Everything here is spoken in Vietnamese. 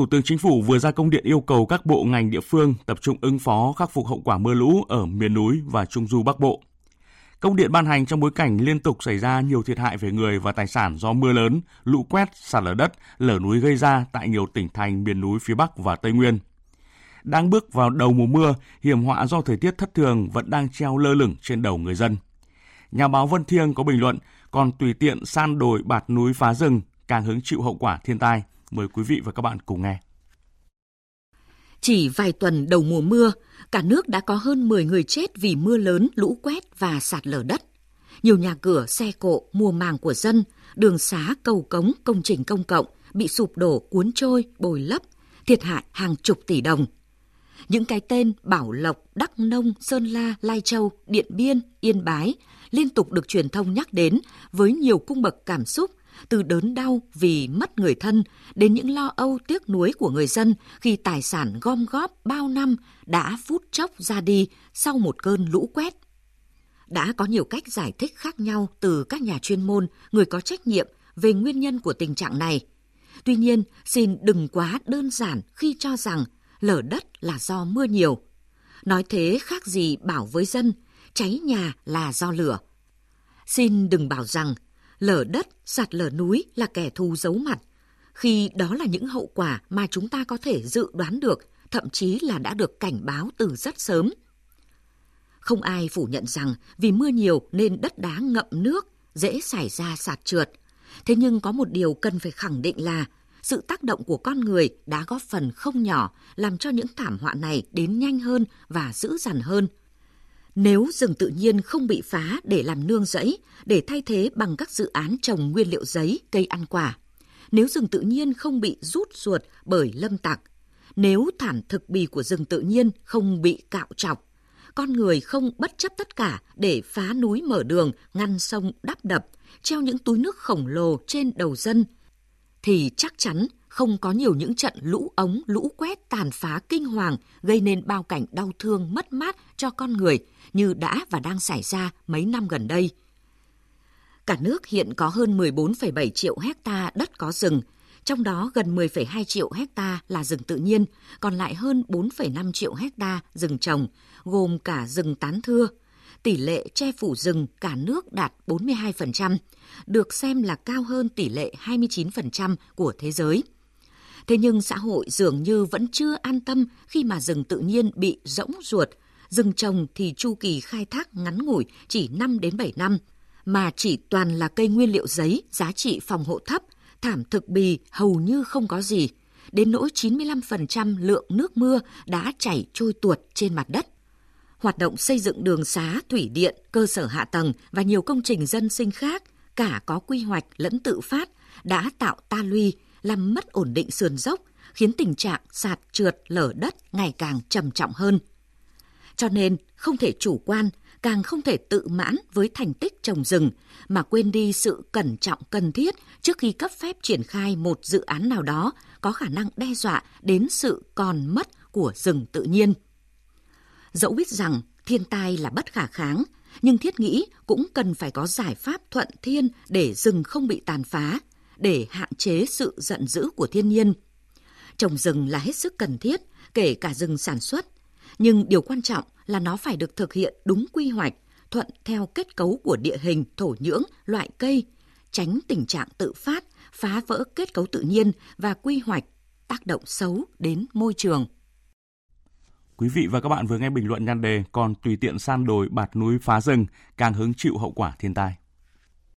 Thủ tướng Chính phủ vừa ra công điện yêu cầu các bộ ngành địa phương tập trung ứng phó khắc phục hậu quả mưa lũ ở miền núi và trung du Bắc Bộ. Công điện ban hành trong bối cảnh liên tục xảy ra nhiều thiệt hại về người và tài sản do mưa lớn, lũ quét, sạt lở đất, lở núi gây ra tại nhiều tỉnh thành miền núi phía Bắc và Tây Nguyên. Đang bước vào đầu mùa mưa, hiểm họa do thời tiết thất thường vẫn đang treo lơ lửng trên đầu người dân. Nhà báo Vân Thiêng có bình luận, còn tùy tiện san đồi bạt núi phá rừng càng hứng chịu hậu quả thiên tai. Mời quý vị và các bạn cùng nghe. Chỉ vài tuần đầu mùa mưa, cả nước đã có hơn 10 người chết vì mưa lớn, lũ quét và sạt lở đất. Nhiều nhà cửa, xe cộ, mùa màng của dân, đường xá, cầu cống, công trình công cộng bị sụp đổ, cuốn trôi, bồi lấp, thiệt hại hàng chục tỷ đồng. Những cái tên Bảo Lộc, Đắk Nông, Sơn La, Lai Châu, Điện Biên, Yên Bái liên tục được truyền thông nhắc đến với nhiều cung bậc cảm xúc từ đớn đau vì mất người thân đến những lo âu tiếc nuối của người dân khi tài sản gom góp bao năm đã phút chốc ra đi sau một cơn lũ quét. Đã có nhiều cách giải thích khác nhau từ các nhà chuyên môn, người có trách nhiệm về nguyên nhân của tình trạng này. Tuy nhiên, xin đừng quá đơn giản khi cho rằng lở đất là do mưa nhiều. Nói thế khác gì bảo với dân, cháy nhà là do lửa. Xin đừng bảo rằng lở đất, sạt lở núi là kẻ thù giấu mặt, khi đó là những hậu quả mà chúng ta có thể dự đoán được, thậm chí là đã được cảnh báo từ rất sớm. Không ai phủ nhận rằng vì mưa nhiều nên đất đá ngậm nước, dễ xảy ra sạt trượt. Thế nhưng có một điều cần phải khẳng định là sự tác động của con người đã góp phần không nhỏ làm cho những thảm họa này đến nhanh hơn và dữ dằn hơn – nếu rừng tự nhiên không bị phá để làm nương rẫy, để thay thế bằng các dự án trồng nguyên liệu giấy, cây ăn quả, nếu rừng tự nhiên không bị rút ruột bởi lâm tặc, nếu thảm thực bì của rừng tự nhiên không bị cạo chọc, con người không bất chấp tất cả để phá núi mở đường, ngăn sông đắp đập, treo những túi nước khổng lồ trên đầu dân, thì chắc chắn không có nhiều những trận lũ ống, lũ quét tàn phá kinh hoàng gây nên bao cảnh đau thương mất mát cho con người như đã và đang xảy ra mấy năm gần đây. Cả nước hiện có hơn 14,7 triệu hecta đất có rừng, trong đó gần 10,2 triệu hecta là rừng tự nhiên, còn lại hơn 4,5 triệu hecta rừng trồng, gồm cả rừng tán thưa. Tỷ lệ che phủ rừng cả nước đạt 42%, được xem là cao hơn tỷ lệ 29% của thế giới. Thế nhưng xã hội dường như vẫn chưa an tâm khi mà rừng tự nhiên bị rỗng ruột, rừng trồng thì chu kỳ khai thác ngắn ngủi chỉ 5 đến 7 năm, mà chỉ toàn là cây nguyên liệu giấy giá trị phòng hộ thấp, thảm thực bì hầu như không có gì. Đến nỗi 95% lượng nước mưa đã chảy trôi tuột trên mặt đất. Hoạt động xây dựng đường xá, thủy điện, cơ sở hạ tầng và nhiều công trình dân sinh khác, cả có quy hoạch lẫn tự phát, đã tạo ta luy, làm mất ổn định sườn dốc, khiến tình trạng sạt trượt lở đất ngày càng trầm trọng hơn. Cho nên không thể chủ quan, càng không thể tự mãn với thành tích trồng rừng mà quên đi sự cẩn trọng cần thiết trước khi cấp phép triển khai một dự án nào đó có khả năng đe dọa đến sự còn mất của rừng tự nhiên. Dẫu biết rằng thiên tai là bất khả kháng, nhưng thiết nghĩ cũng cần phải có giải pháp thuận thiên để rừng không bị tàn phá, để hạn chế sự giận dữ của thiên nhiên. Trồng rừng là hết sức cần thiết, kể cả rừng sản xuất. Nhưng điều quan trọng là nó phải được thực hiện đúng quy hoạch, thuận theo kết cấu của địa hình, thổ nhưỡng, loại cây, tránh tình trạng tự phát, phá vỡ kết cấu tự nhiên và quy hoạch tác động xấu đến môi trường. Quý vị và các bạn vừa nghe bình luận nhan đề còn tùy tiện san đồi bạt núi phá rừng càng hứng chịu hậu quả thiên tai.